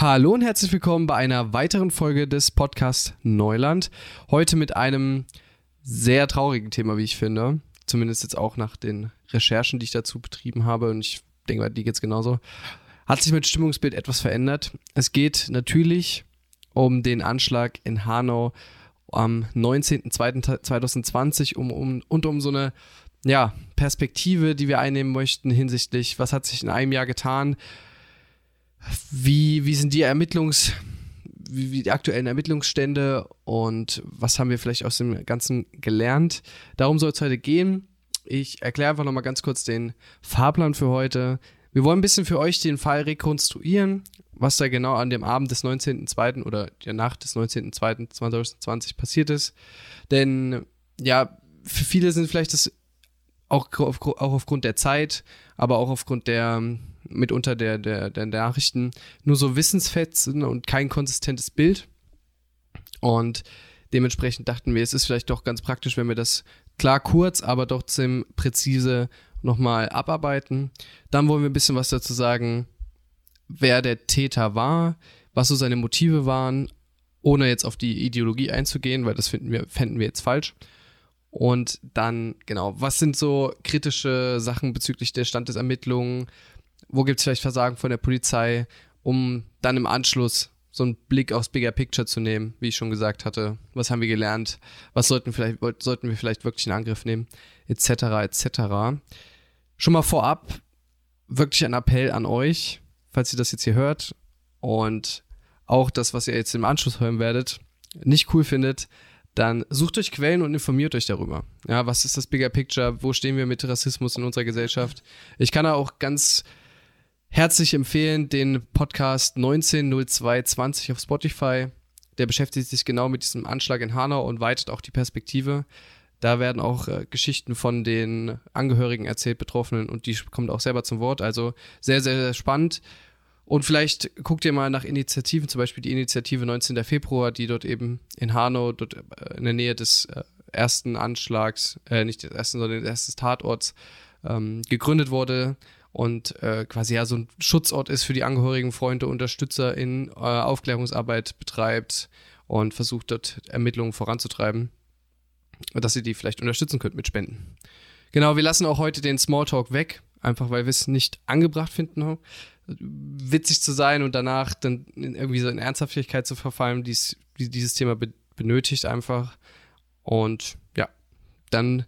Hallo und herzlich willkommen bei einer weiteren Folge des Podcasts Neuland. Heute mit einem sehr traurigen Thema, wie ich finde. Zumindest jetzt auch nach den Recherchen, die ich dazu betrieben habe. Und ich denke, die geht's genauso. Hat sich mit Stimmungsbild etwas verändert. Es geht natürlich um den Anschlag in Hanau am 19.02.2020 um, um, und um so eine ja, Perspektive, die wir einnehmen möchten hinsichtlich, was hat sich in einem Jahr getan, wie, wie sind die Ermittlungs, wie, wie die aktuellen Ermittlungsstände und was haben wir vielleicht aus dem Ganzen gelernt. Darum soll es heute gehen. Ich erkläre einfach nochmal ganz kurz den Fahrplan für heute. Wir wollen ein bisschen für euch den Fall rekonstruieren, was da genau an dem Abend des 19.02. oder der Nacht des 19.02.2020 passiert ist. Denn ja, für viele sind vielleicht das auch, auf, auch aufgrund der Zeit, aber auch aufgrund der mitunter der, der, der Nachrichten nur so Wissensfetzen und kein konsistentes Bild. Und dementsprechend dachten wir, es ist vielleicht doch ganz praktisch, wenn wir das klar kurz, aber doch trotzdem präzise nochmal abarbeiten. Dann wollen wir ein bisschen was dazu sagen, wer der Täter war, was so seine Motive waren, ohne jetzt auf die Ideologie einzugehen, weil das finden wir, fänden wir jetzt falsch. Und dann, genau, was sind so kritische Sachen bezüglich der Stand des Ermittlungen? Wo gibt es vielleicht Versagen von der Polizei, um dann im Anschluss so einen Blick aufs Bigger Picture zu nehmen, wie ich schon gesagt hatte. Was haben wir gelernt? Was sollten, vielleicht, sollten wir vielleicht wirklich in Angriff nehmen? Etc. etc. Schon mal vorab wirklich ein Appell an euch, falls ihr das jetzt hier hört und auch das, was ihr jetzt im Anschluss hören werdet, nicht cool findet, dann sucht euch Quellen und informiert euch darüber. Ja, was ist das Bigger Picture? Wo stehen wir mit Rassismus in unserer Gesellschaft? Ich kann da auch ganz herzlich empfehlen den Podcast 190220 auf Spotify. Der beschäftigt sich genau mit diesem Anschlag in Hanau und weitet auch die Perspektive. Da werden auch äh, Geschichten von den Angehörigen erzählt, Betroffenen, und die kommt auch selber zum Wort. Also sehr, sehr, sehr spannend. Und vielleicht guckt ihr mal nach Initiativen, zum Beispiel die Initiative 19. Februar, die dort eben in Hanau, dort äh, in der Nähe des äh, ersten Anschlags, äh, nicht des ersten, sondern des ersten Tatorts ähm, gegründet wurde und äh, quasi ja so ein Schutzort ist für die Angehörigen, Freunde, Unterstützer in äh, Aufklärungsarbeit betreibt und versucht dort Ermittlungen voranzutreiben, dass ihr die vielleicht unterstützen könnt mit Spenden. Genau, wir lassen auch heute den Smalltalk weg, einfach weil wir es nicht angebracht finden, witzig zu sein und danach dann irgendwie so in Ernsthaftigkeit zu verfallen, die dieses Thema be benötigt einfach. Und ja, dann,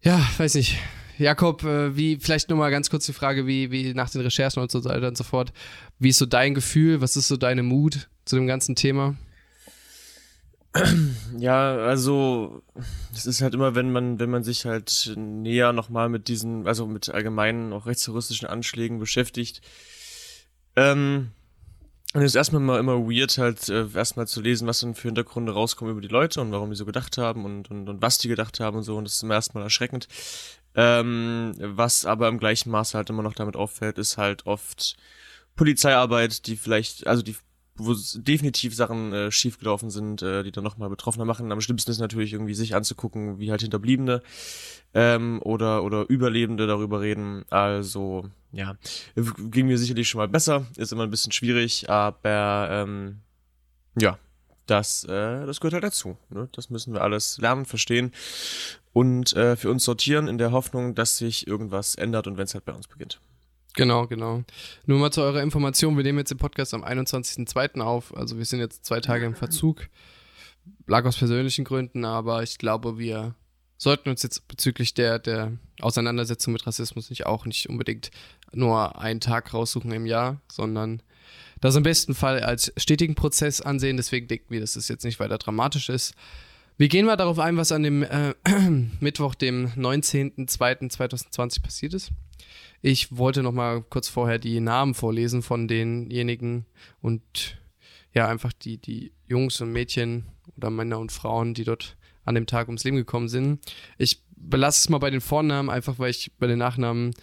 ja, weiß nicht, Jakob, äh, wie, vielleicht nur mal ganz kurz die Frage, wie, wie nach den Recherchen und so weiter und so fort, wie ist so dein Gefühl, was ist so deine Mut zu dem ganzen Thema? Ja, also es ist halt immer, wenn man, wenn man sich halt näher nochmal mit diesen, also mit allgemeinen auch rechtsterroristischen Anschlägen beschäftigt, ähm, und es ist erstmal mal immer weird, halt äh, erstmal zu lesen, was dann für Hintergründe rauskommen über die Leute und warum die so gedacht haben und, und, und was die gedacht haben und so. Und das ist immer erstmal erschreckend. Ähm, was aber im gleichen Maße halt immer noch damit auffällt, ist halt oft Polizeiarbeit, die vielleicht, also die wo definitiv Sachen äh, schiefgelaufen sind, äh, die dann nochmal betroffener machen. Am schlimmsten ist natürlich irgendwie sich anzugucken, wie halt Hinterbliebene ähm, oder, oder Überlebende darüber reden. Also, ja, ging mir sicherlich schon mal besser, ist immer ein bisschen schwierig, aber ähm, ja, das, äh, das gehört halt dazu. Ne? Das müssen wir alles lernen, verstehen und äh, für uns sortieren in der Hoffnung, dass sich irgendwas ändert und wenn es halt bei uns beginnt. Genau, genau. Nur mal zu eurer Information, wir nehmen jetzt den Podcast am 21.02. auf, also wir sind jetzt zwei Tage im Verzug. Lag aus persönlichen Gründen, aber ich glaube, wir sollten uns jetzt bezüglich der, der Auseinandersetzung mit Rassismus nicht auch nicht unbedingt nur einen Tag raussuchen im Jahr, sondern das im besten Fall als stetigen Prozess ansehen. Deswegen denken wir, dass es das jetzt nicht weiter dramatisch ist. Wir gehen mal darauf ein, was an dem äh, Mittwoch, dem 19.02.2020 passiert ist. Ich wollte noch mal kurz vorher die Namen vorlesen von denjenigen und ja, einfach die, die Jungs und Mädchen oder Männer und Frauen, die dort an dem Tag ums Leben gekommen sind. Ich belasse es mal bei den Vornamen, einfach weil ich bei den Nachnamen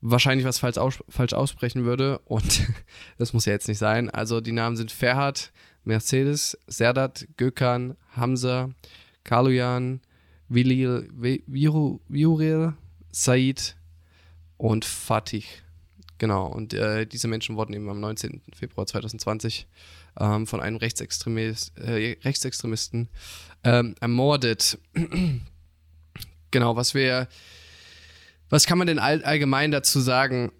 wahrscheinlich was falsch, aus, falsch aussprechen würde und das muss ja jetzt nicht sein. Also die Namen sind Ferhat, Mercedes, Serdat, Gökhan, Hamza, Kalujan, Vilir, Viuril, Said und Fatih. Genau, und äh, diese Menschen wurden eben am 19. Februar 2020 ähm, von einem Rechtsextremist, äh, Rechtsextremisten ähm, ermordet. genau, was wir, was kann man denn all, allgemein dazu sagen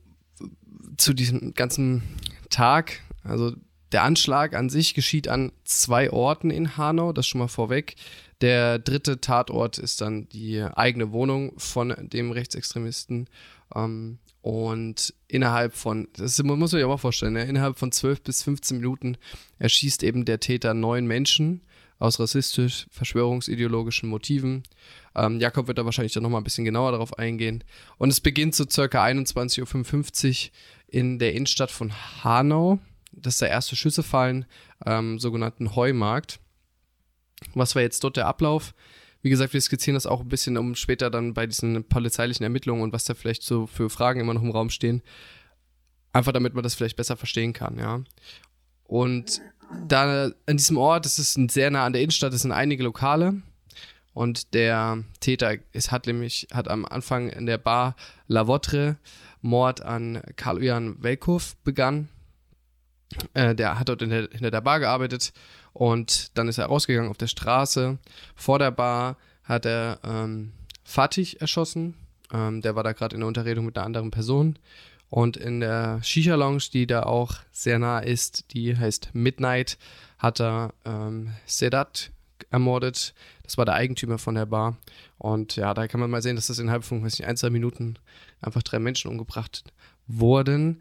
zu diesem ganzen Tag? Also der Anschlag an sich geschieht an zwei Orten in Hanau, das schon mal vorweg. Der dritte Tatort ist dann die eigene Wohnung von dem Rechtsextremisten. Ähm, und innerhalb von, das muss man sich mal vorstellen, ne? innerhalb von 12 bis 15 Minuten erschießt eben der Täter neun Menschen aus rassistisch, verschwörungsideologischen Motiven. Ähm, Jakob wird da wahrscheinlich dann nochmal ein bisschen genauer darauf eingehen. Und es beginnt so circa 21.55 Uhr in der Innenstadt von Hanau, dass da erste Schüsse fallen, ähm, sogenannten Heumarkt. Was war jetzt dort der Ablauf? Wie gesagt, wir skizzieren das auch ein bisschen, um später dann bei diesen polizeilichen Ermittlungen und was da vielleicht so für Fragen immer noch im Raum stehen, einfach damit man das vielleicht besser verstehen kann, ja. Und da an diesem Ort, das ist sehr nah an der Innenstadt, es sind einige Lokale. Und der Täter ist, hat nämlich hat am Anfang in der Bar La Votre Mord an Karl-Jan Welkow begangen. Äh, der hat dort in der, hinter der Bar gearbeitet und dann ist er rausgegangen auf der Straße. Vor der Bar hat er ähm, Fatih erschossen. Ähm, der war da gerade in der Unterredung mit einer anderen Person. Und in der Shisha-Lounge, die da auch sehr nah ist, die heißt Midnight, hat er ähm, Sedat ermordet. Das war der Eigentümer von der Bar. Und ja, da kann man mal sehen, dass das innerhalb von, weiß nicht, ein, zwei Minuten einfach drei Menschen umgebracht wurden.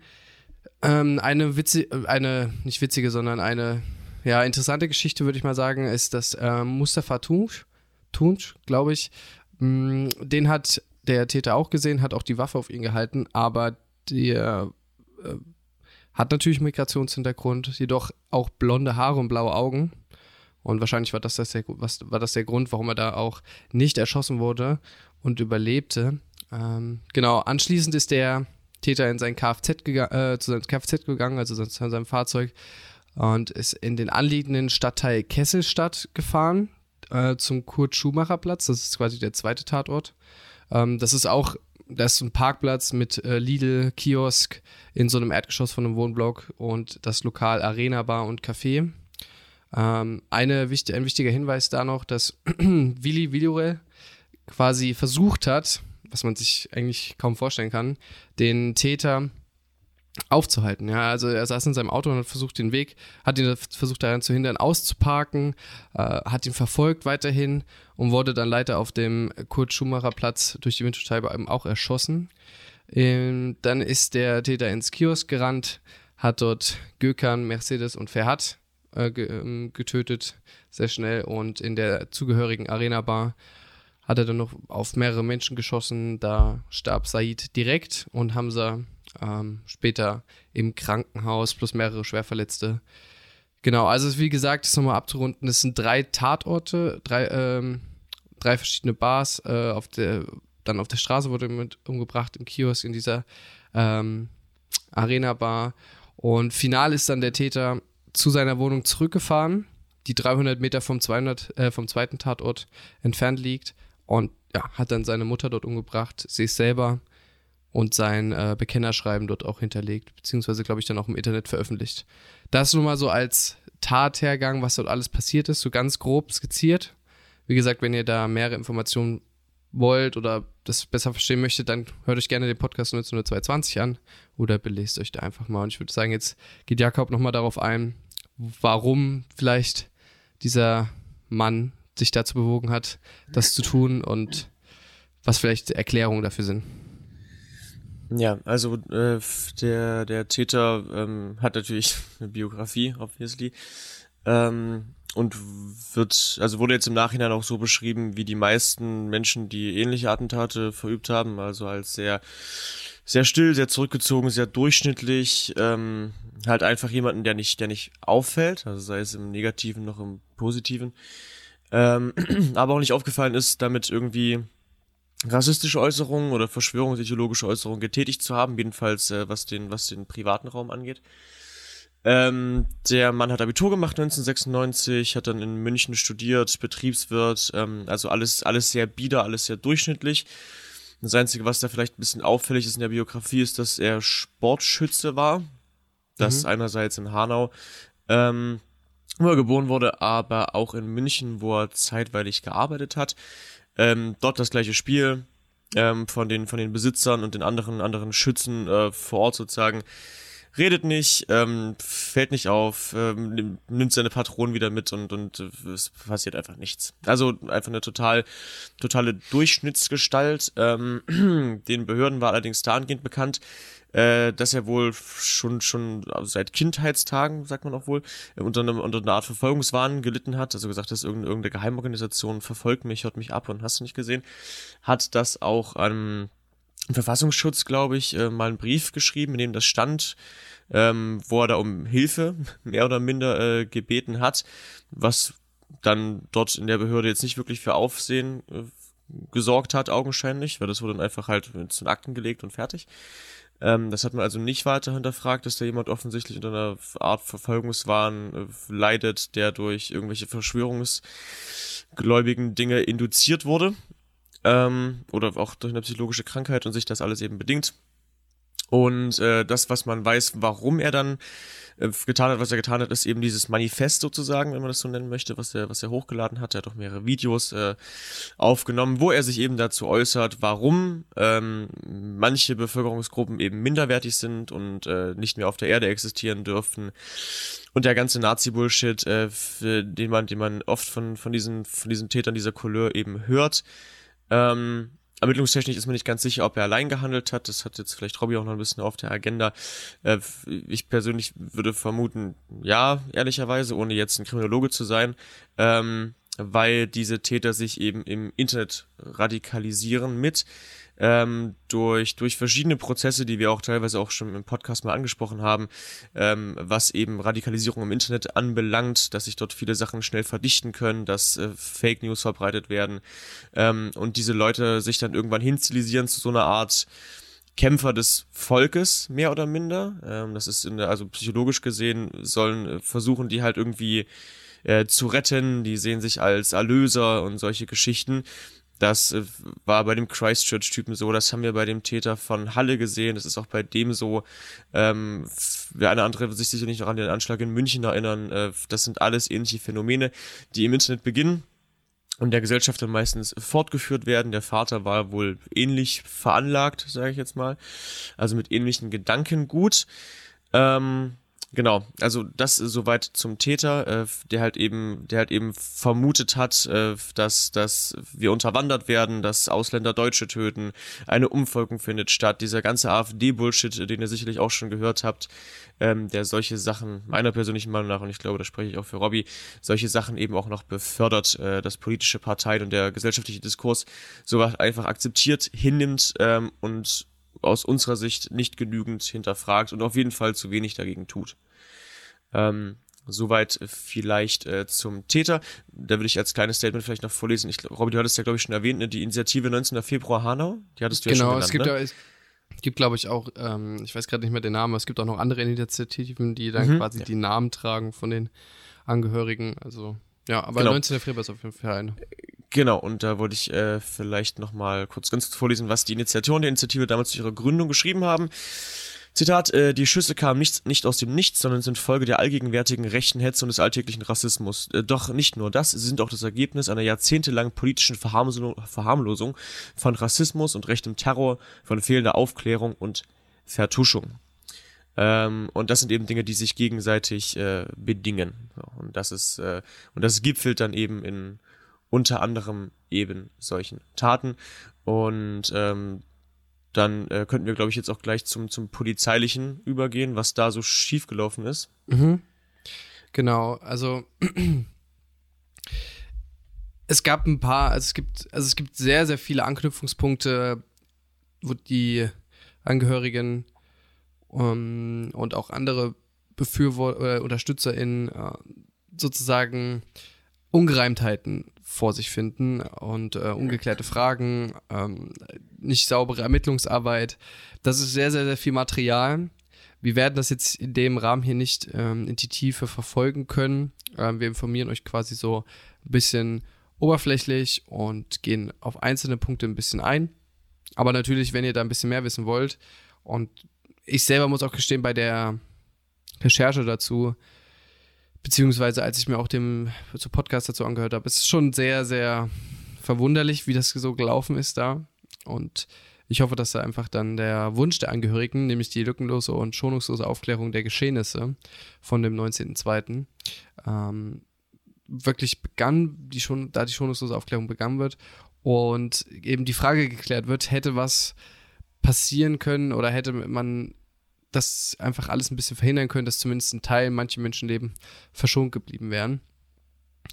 Ähm, eine witzige, eine, nicht witzige, sondern eine, ja, interessante Geschichte, würde ich mal sagen, ist, dass äh, Mustafa Tunç, Tunç, glaube ich, mh, mm, den hat der Täter auch gesehen, hat auch die Waffe auf ihn gehalten, aber der äh, hat natürlich Migrationshintergrund, jedoch auch blonde Haare und blaue Augen. Und wahrscheinlich war das, das der, was, war das der Grund, warum er da auch nicht erschossen wurde und überlebte. Ähm, genau, anschließend ist der Täter in sein Kfz äh, zu seinem Kfz gegangen, also zu seinem Fahrzeug, und ist in den anliegenden Stadtteil Kesselstadt gefahren, äh, zum Kurt-Schumacher-Platz. Das ist quasi der zweite Tatort. Ähm, das ist auch, das ist ein Parkplatz mit äh, Lidl, Kiosk in so einem Erdgeschoss von einem Wohnblock und das Lokal Arena Bar und Café. Ähm, eine, ein wichtiger Hinweis da noch, dass Willi Villore quasi versucht hat, was man sich eigentlich kaum vorstellen kann, den Täter aufzuhalten. Ja, also er saß in seinem Auto und hat versucht, den Weg, hat ihn versucht daran zu hindern, auszuparken, äh, hat ihn verfolgt weiterhin und wurde dann leider auf dem Kurt-Schumacher-Platz durch die Windschutzscheibe eben auch erschossen. Ähm, dann ist der Täter ins Kiosk gerannt, hat dort Gökhan, Mercedes und Ferhat äh, ähm, getötet, sehr schnell. Und in der zugehörigen Arena-Bar hat er dann noch auf mehrere Menschen geschossen. Da starb Said direkt und Hamza ähm, später im Krankenhaus plus mehrere Schwerverletzte. Genau, also wie gesagt, das nochmal abzurunden, es sind drei Tatorte, drei, ähm, drei verschiedene Bars. Äh, auf der, dann auf der Straße wurde mit umgebracht, im Kiosk, in dieser ähm, Arena-Bar. Und final ist dann der Täter zu seiner Wohnung zurückgefahren, die 300 Meter vom, 200, äh, vom zweiten Tatort entfernt liegt und ja, hat dann seine Mutter dort umgebracht, sich selber und sein äh, Bekennerschreiben dort auch hinterlegt, beziehungsweise glaube ich dann auch im Internet veröffentlicht. Das nur mal so als Tathergang, was dort alles passiert ist, so ganz grob skizziert. Wie gesagt, wenn ihr da mehrere Informationen wollt oder das besser verstehen möchtet, dann hört euch gerne den Podcast 1922 an oder belest euch da einfach mal. Und ich würde sagen, jetzt geht Jakob nochmal darauf ein, warum vielleicht dieser Mann sich dazu bewogen hat, das zu tun und was vielleicht Erklärungen dafür sind. Ja, also äh, der der Täter ähm, hat natürlich eine Biografie, obviously, ähm, und wird also wurde jetzt im Nachhinein auch so beschrieben wie die meisten Menschen, die ähnliche Attentate verübt haben, also als sehr sehr still, sehr zurückgezogen, sehr durchschnittlich, ähm, halt einfach jemanden, der nicht, der nicht auffällt, also sei es im Negativen noch im Positiven, ähm, aber auch nicht aufgefallen ist, damit irgendwie rassistische Äußerungen oder verschwörungsideologische Äußerungen getätigt zu haben, jedenfalls äh, was den, was den privaten Raum angeht. Ähm, der Mann hat Abitur gemacht 1996, hat dann in München studiert, Betriebswirt, ähm, also alles, alles sehr bieder, alles sehr durchschnittlich Das Einzige, was da vielleicht ein bisschen auffällig ist in der Biografie, ist, dass er Sportschütze war. Das mhm. einerseits in Hanau, ähm, wo er geboren wurde, aber auch in München, wo er zeitweilig gearbeitet hat. Ähm, dort das gleiche Spiel ähm, von den von den Besitzern und den anderen anderen Schützen äh, vor Ort sozusagen redet nicht, ähm, fällt nicht auf, ähm, nimmt seine Patronen wieder mit und, und äh, es passiert einfach nichts. Also einfach eine total, totale Durchschnittsgestalt. Ähm, den Behörden war allerdings dahingehend bekannt, äh, dass er wohl schon schon also seit Kindheitstagen, sagt man auch wohl, unter, einem, unter einer Art Verfolgungswahn gelitten hat. Also gesagt, dass irgendeine, irgendeine Geheimorganisation verfolgt mich, hört mich ab und hast du nicht gesehen. Hat das auch an Verfassungsschutz, glaube ich, äh, mal einen Brief geschrieben, in dem das stand, ähm, wo er da um Hilfe mehr oder minder äh, gebeten hat, was dann dort in der Behörde jetzt nicht wirklich für Aufsehen äh, gesorgt hat, augenscheinlich, weil das wurde dann einfach halt zu den Akten gelegt und fertig. Ähm, das hat man also nicht weiter hinterfragt, dass da jemand offensichtlich unter einer Art Verfolgungswahn äh, leidet, der durch irgendwelche verschwörungsgläubigen Dinge induziert wurde ähm, oder auch durch eine psychologische Krankheit und sich das alles eben bedingt. Und äh, das, was man weiß, warum er dann äh, getan hat, was er getan hat, ist eben dieses Manifest sozusagen, wenn man das so nennen möchte, was er, was er hochgeladen hat. Er hat auch mehrere Videos äh, aufgenommen, wo er sich eben dazu äußert, warum ähm, manche Bevölkerungsgruppen eben minderwertig sind und äh, nicht mehr auf der Erde existieren dürfen. Und der ganze Nazi-Bullshit, äh, den man, den man oft von, von diesen, von diesen Tätern dieser Couleur eben hört ähm, Ermittlungstechnisch ist man nicht ganz sicher, ob er allein gehandelt hat. Das hat jetzt vielleicht Robby auch noch ein bisschen auf der Agenda. Äh, ich persönlich würde vermuten, ja, ehrlicherweise, ohne jetzt ein Kriminologe zu sein, ähm, weil diese Täter sich eben im Internet radikalisieren mit ähm, durch, durch verschiedene Prozesse, die wir auch teilweise auch schon im Podcast mal angesprochen haben, ähm, was eben Radikalisierung im Internet anbelangt, dass sich dort viele Sachen schnell verdichten können, dass äh, Fake News verbreitet werden ähm, und diese Leute sich dann irgendwann hinstilisieren zu so einer Art Kämpfer des Volkes, mehr oder minder. Ähm, das ist in der, also psychologisch gesehen, sollen äh, versuchen, die halt irgendwie äh, zu retten, die sehen sich als Erlöser und solche Geschichten. Das äh, war bei dem Christchurch-Typen so, das haben wir bei dem Täter von Halle gesehen, das ist auch bei dem so. Ähm, wer eine andere sich sicherlich noch an den Anschlag in München erinnern, äh, das sind alles ähnliche Phänomene, die im Internet beginnen und der Gesellschaft dann meistens fortgeführt werden. Der Vater war wohl ähnlich veranlagt, sage ich jetzt mal, also mit ähnlichen Gedankengut. Ähm, Genau, also das soweit zum Täter, äh, der halt eben, der halt eben vermutet hat, äh, dass, dass wir unterwandert werden, dass Ausländer Deutsche töten, eine Umvolkung findet statt, dieser ganze AfD-Bullshit, den ihr sicherlich auch schon gehört habt, ähm, der solche Sachen, meiner persönlichen Meinung nach, und ich glaube, da spreche ich auch für Robby, solche Sachen eben auch noch befördert, äh, dass politische Parteien und der gesellschaftliche Diskurs sowas einfach akzeptiert, hinnimmt ähm, und aus unserer Sicht nicht genügend hinterfragt und auf jeden Fall zu wenig dagegen tut. Ähm, Soweit vielleicht äh, zum Täter. Da würde ich als kleines Statement vielleicht noch vorlesen. Ich, Robby, du hattest ja, glaube ich, schon erwähnt, ne, die Initiative 19. Februar Hanau. Die hattest du genau, ja schon genannt, es gibt ne? ja, es gibt, glaube ich, auch, ähm, ich weiß gerade nicht mehr den Namen, aber es gibt auch noch andere Initiativen, die dann mhm, quasi ja. die Namen tragen von den Angehörigen. Also, ja, aber genau. 19. Februar ist auf jeden Fall eine. Genau, und da wollte ich äh, vielleicht nochmal kurz ganz kurz vorlesen, was die Initiatoren der Initiative damals zu ihrer Gründung geschrieben haben. Zitat, äh, die Schüsse kamen nicht, nicht aus dem Nichts, sondern sind Folge der allgegenwärtigen rechten Hetze und des alltäglichen Rassismus. Äh, doch nicht nur das, sie sind auch das Ergebnis einer jahrzehntelangen politischen Verharmlosung, Verharmlosung von Rassismus und rechtem Terror, von fehlender Aufklärung und Vertuschung. Ähm, und das sind eben Dinge, die sich gegenseitig äh, bedingen. und das ist, äh, und das gipfelt dann eben in unter anderem eben solchen Taten. Und ähm, dann äh, könnten wir, glaube ich, jetzt auch gleich zum, zum Polizeilichen übergehen, was da so schiefgelaufen ist. Mhm. Genau, also es gab ein paar, also es gibt, also es gibt sehr, sehr viele Anknüpfungspunkte, wo die Angehörigen um, ähm, und auch andere Befürworter, äh, UnterstützerInnen äh, sozusagen Ungereimtheiten vor sich finden und äh, ungeklärte Fragen, ähm, nicht saubere Ermittlungsarbeit. Das ist sehr, sehr, sehr viel Material. Wir werden das jetzt in dem Rahmen hier nicht ähm, in die Tiefe verfolgen können. Ähm, wir informieren euch quasi so ein bisschen oberflächlich und gehen auf einzelne Punkte ein bisschen ein. Aber natürlich, wenn ihr da ein bisschen mehr wissen wollt, und ich selber muss auch gestehen, bei der Recherche dazu, beziehungsweise als ich mir auch dem so Podcast dazu angehört habe, ist es schon sehr, sehr verwunderlich, wie das so gelaufen ist da. Und ich hoffe, dass da einfach dann der Wunsch der Angehörigen, nämlich die lückenlose und schonungslose Aufklärung der Geschehnisse von dem 19.02., ähm, wirklich begann, die schon, da die schonungslose Aufklärung begangen wird und eben die Frage geklärt wird, hätte was passieren können oder hätte man das einfach alles ein bisschen verhindern können, dass zumindest ein Teil manche Menschenleben verschont geblieben wären.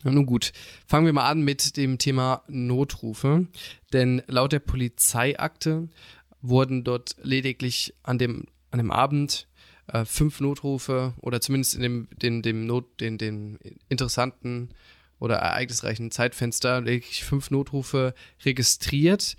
Nun gut, fangen wir mal an mit dem Thema Notrufe. Denn laut der Polizeiakte wurden dort lediglich an dem, an dem Abend äh, fünf Notrufe oder zumindest in dem, dem, dem Not, den, den interessanten oder ereignisreichen Zeitfenster lediglich fünf Notrufe registriert.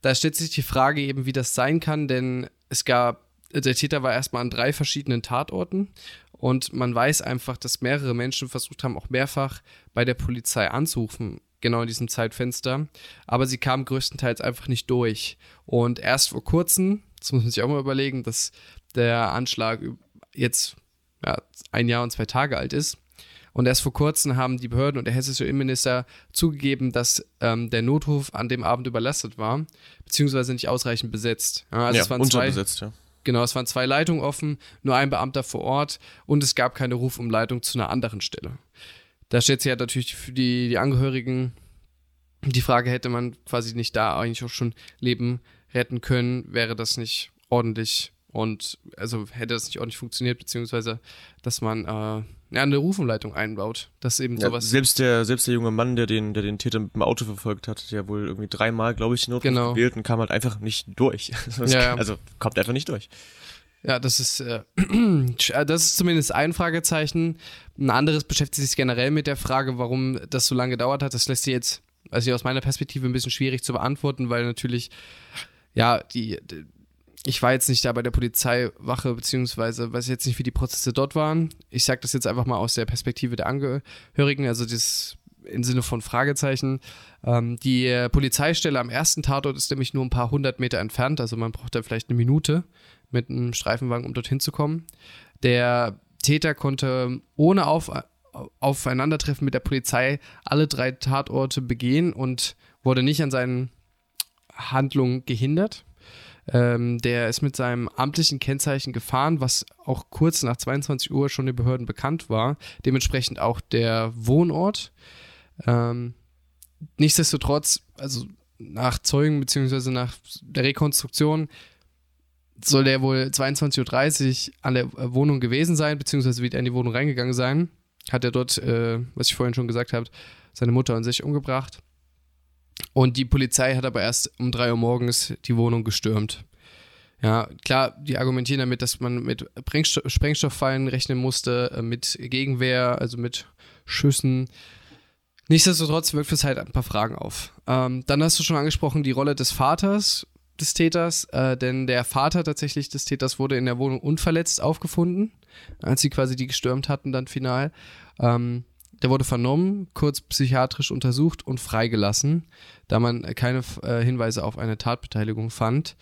Da stellt sich die Frage eben, wie das sein kann, denn es gab, der Täter war erstmal an drei verschiedenen Tatorten und man weiß einfach, dass mehrere Menschen versucht haben, auch mehrfach bei der Polizei anzurufen, genau in diesem Zeitfenster. Aber sie kamen größtenteils einfach nicht durch. Und erst vor kurzem, das muss man sich auch mal überlegen, dass der Anschlag jetzt ja, ein Jahr und zwei Tage alt ist. Und erst vor kurzem haben die Behörden und der hessische Innenminister zugegeben, dass ähm, der Notruf an dem Abend überlastet war, beziehungsweise nicht ausreichend besetzt. Ja, also ja es waren unterbesetzt, zwei, ja. Genau, es waren zwei Leitungen offen, nur ein Beamter vor Ort und es gab keine Rufumleitung zu einer anderen Stelle. Da stellt sich ja natürlich für die, die Angehörigen die Frage, hätte man quasi nicht da eigentlich auch schon Leben retten können, wäre das nicht ordentlich und also hätte das nicht ordentlich funktioniert, beziehungsweise dass man äh, ja, eine Rufumleitung einbaut. Das eben ja, sowas. Selbst der, selbst der junge Mann, der den, der den Täter mit dem Auto verfolgt hat, der wohl irgendwie dreimal, glaube ich, Notruf genau. gewählt und kam halt einfach nicht durch. ja, also kommt einfach nicht durch. Ja, das ist, äh, das ist zumindest ein Fragezeichen. Ein anderes beschäftigt sich generell mit der Frage, warum das so lange gedauert hat. Das lässt sich jetzt, also aus meiner Perspektive ein bisschen schwierig zu beantworten, weil natürlich, ja, die, die ich war jetzt nicht da bei der Polizeiwache, beziehungsweise weiß jetzt nicht, wie die Prozesse dort waren. Ich sage das jetzt einfach mal aus der Perspektive der Angehörigen, also das im Sinne von Fragezeichen. Ähm, die Polizeistelle am ersten Tatort ist nämlich nur ein paar hundert Meter entfernt, also man braucht da vielleicht eine Minute mit einem Streifenwagen, um dorthin zu kommen. Der Täter konnte ohne Auf Aufeinandertreffen mit der Polizei alle drei Tatorte begehen und wurde nicht an seinen Handlungen gehindert. Ähm, der ist mit seinem amtlichen Kennzeichen gefahren, was auch kurz nach 22 Uhr schon den Behörden bekannt war. Dementsprechend auch der Wohnort. Ähm, nichtsdestotrotz, also nach Zeugen beziehungsweise nach der Rekonstruktion soll der wohl 22.30 Uhr an der Wohnung gewesen sein, beziehungsweise wieder in die Wohnung reingegangen sein. Hat er dort, äh, was ich vorhin schon gesagt habe, seine Mutter und sich umgebracht. Und die Polizei hat aber erst um 3 Uhr morgens die Wohnung gestürmt. Ja, klar, die argumentieren damit, dass man mit Sprengstofffallen rechnen musste, äh, mit Gegenwehr, also mit Schüssen. Nichtsdestotrotz wirkt es halt ein paar Fragen auf. Ähm, dann hast du schon angesprochen die Rolle des Vaters des Täters, äh, denn der Vater tatsächlich des Täters wurde in der Wohnung unverletzt aufgefunden, als sie quasi die gestürmt hatten dann final. Ähm, der wurde vernommen, kurz psychiatrisch untersucht und freigelassen, da man keine äh, Hinweise auf eine Tatbeteiligung fand.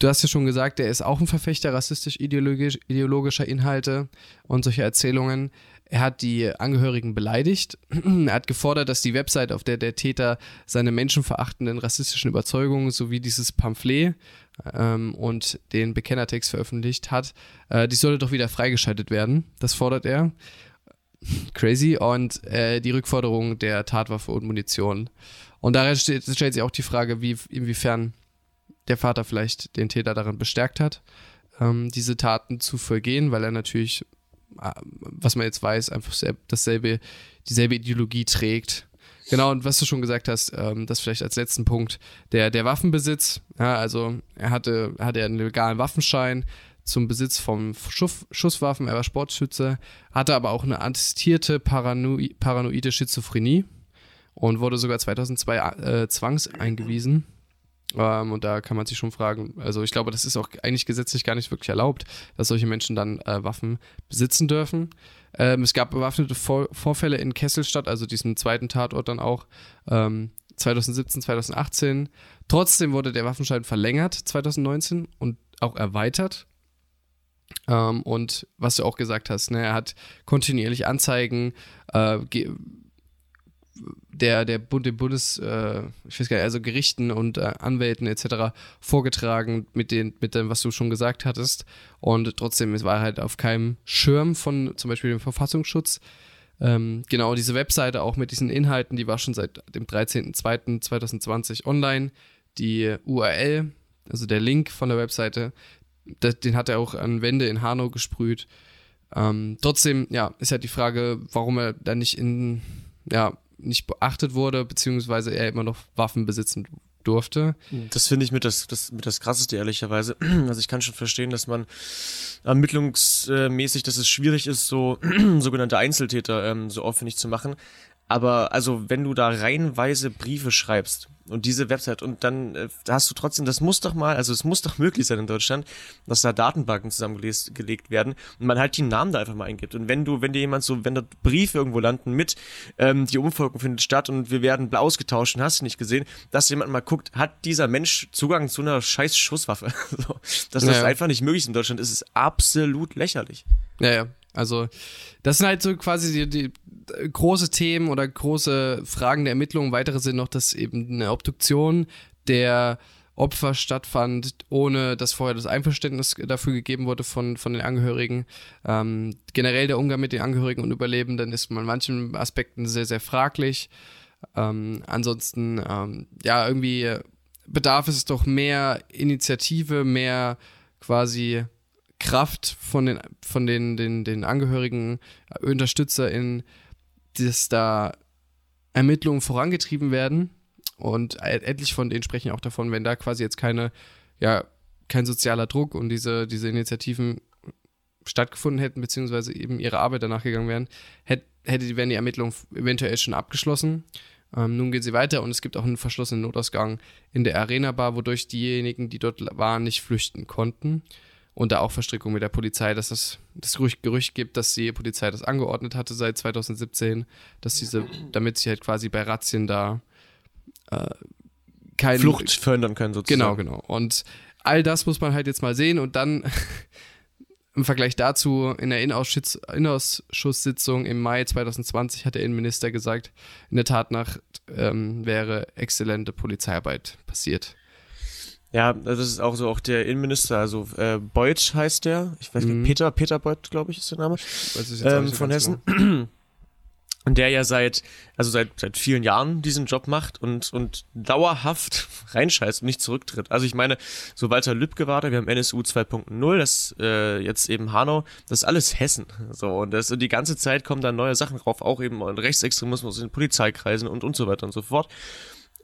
Du hast ja schon gesagt, er ist auch ein Verfechter rassistisch-ideologischer Inhalte und solcher Erzählungen. Er hat die Angehörigen beleidigt. er hat gefordert, dass die Website, auf der der Täter seine menschenverachtenden rassistischen Überzeugungen sowie dieses Pamphlet ähm, und den Bekennertext veröffentlicht hat, äh, die solle doch wieder freigeschaltet werden. Das fordert er. Crazy. Und äh, die Rückforderung der Tatwaffe und Munition. Und darin stellt, stellt sich auch die Frage, wie, inwiefern der Vater vielleicht den Täter daran bestärkt hat, ähm, diese Taten zu vollgehen, weil er natürlich, äh, was man jetzt weiß, einfach dasselbe, dieselbe Ideologie trägt. Genau, und was du schon gesagt hast, ähm, das vielleicht als letzten Punkt, der, der Waffenbesitz, ja, also er hatte, hatte einen legalen Waffenschein, zum Besitz von Schuss, Schusswaffen, er war Sportschütze, hatte aber auch eine attestierte Paranoi paranoide Schizophrenie und wurde sogar 2002 äh, zwangseingewiesen. Ähm, und da kann man sich schon fragen, also ich glaube, das ist auch eigentlich gesetzlich gar nicht wirklich erlaubt, dass solche Menschen dann äh, Waffen besitzen dürfen. Ähm, es gab bewaffnete Vor Vorfälle in Kesselstadt, also diesem zweiten Tatort dann auch, ähm, 2017, 2018. Trotzdem wurde der Waffenschein verlängert 2019 und auch erweitert. Ähm, und was du auch gesagt hast, ne, er hat kontinuierlich Anzeigen äh, der, der Bund, dem Bundes, äh, ich weiß gar nicht, also Gerichten und äh, Anwälten etc. vorgetragen mit, den, mit dem, was du schon gesagt hattest. Und trotzdem, war halt auf keinem Schirm von zum Beispiel dem Verfassungsschutz. Ähm, genau, diese Webseite auch mit diesen Inhalten, die war schon seit dem 13.02.2020 online. Die URL, also der Link von der Webseite, das, den hat er auch an Wände in Hanau gesprüht. Ähm, trotzdem, ja, ist halt die Frage, warum er da nicht in, ja, nicht beachtet wurde, beziehungsweise er immer noch Waffen besitzen durfte. Das finde ich mit das, das, mit das krasseste, ehrlicherweise. Also ich kann schon verstehen, dass man ermittlungsmäßig, dass es schwierig ist, so sogenannte Einzeltäter ähm, so aufwendig zu machen. Aber also, wenn du da reihenweise Briefe schreibst und diese Website und dann äh, hast du trotzdem, das muss doch mal, also es muss doch möglich sein in Deutschland, dass da Datenbanken zusammengelegt werden und man halt die Namen da einfach mal eingibt. Und wenn du, wenn dir jemand so, wenn da Briefe irgendwo landen mit, ähm, die Umfolgung findet statt und wir werden ausgetauscht und hast du nicht gesehen, dass jemand mal guckt, hat dieser Mensch Zugang zu einer scheiß Schusswaffe? so, dass das ja. einfach nicht möglich ist in Deutschland, ist es absolut lächerlich. Ja, ja. Also, das sind halt so quasi die, die große Themen oder große Fragen der Ermittlungen. Weitere sind noch, dass eben eine Obduktion der Opfer stattfand, ohne dass vorher das Einverständnis dafür gegeben wurde von, von den Angehörigen. Ähm, generell der Umgang mit den Angehörigen und Überlebenden ist in manchen Aspekten sehr, sehr fraglich. Ähm, ansonsten, ähm, ja, irgendwie bedarf es doch mehr Initiative, mehr quasi Kraft von den, von den, den, den Angehörigen, UnterstützerInnen, dass da Ermittlungen vorangetrieben werden. Und etlich von denen sprechen auch davon, wenn da quasi jetzt keine, ja, kein sozialer Druck und diese, diese Initiativen stattgefunden hätten, beziehungsweise eben ihre Arbeit danach gegangen wären, hätte, hätte wären die Ermittlungen eventuell schon abgeschlossen. Ähm, nun gehen sie weiter und es gibt auch einen verschlossenen Notausgang in der Arena Bar, wodurch diejenigen, die dort waren, nicht flüchten konnten und da auch Verstrickung mit der Polizei, dass es das Gerücht, gibt, dass die Polizei das angeordnet hatte seit 2017, dass diese, damit sie halt quasi bei Razzien da äh, kein, Flucht fördern können sozusagen. Genau, genau. Und all das muss man halt jetzt mal sehen und dann im Vergleich dazu in der Innenausschusssitzung im Mai 2020 hat der Innenminister gesagt, in der Tat nach ähm, wäre exzellente Polizeiarbeit passiert. Ja, das ist auch so auch der Innenminister, also äh, Beuth heißt der, ich weiß nicht, mhm. Peter, Peter Beuth, glaube ich, ist der Name, ähm, von Hessen. Genau. Und der ja seit, also seit, seit vielen Jahren diesen Job macht und, und dauerhaft reinscheißt und nicht zurücktritt. Also ich meine, so Walter Lübcke war da, wir haben NSU 2.0, das äh, jetzt eben Hanau, das ist alles Hessen. So, und das und die ganze Zeit kommen da neue Sachen drauf, auch eben Rechtsextremismus in Polizeikreisen und, und so weiter und so fort.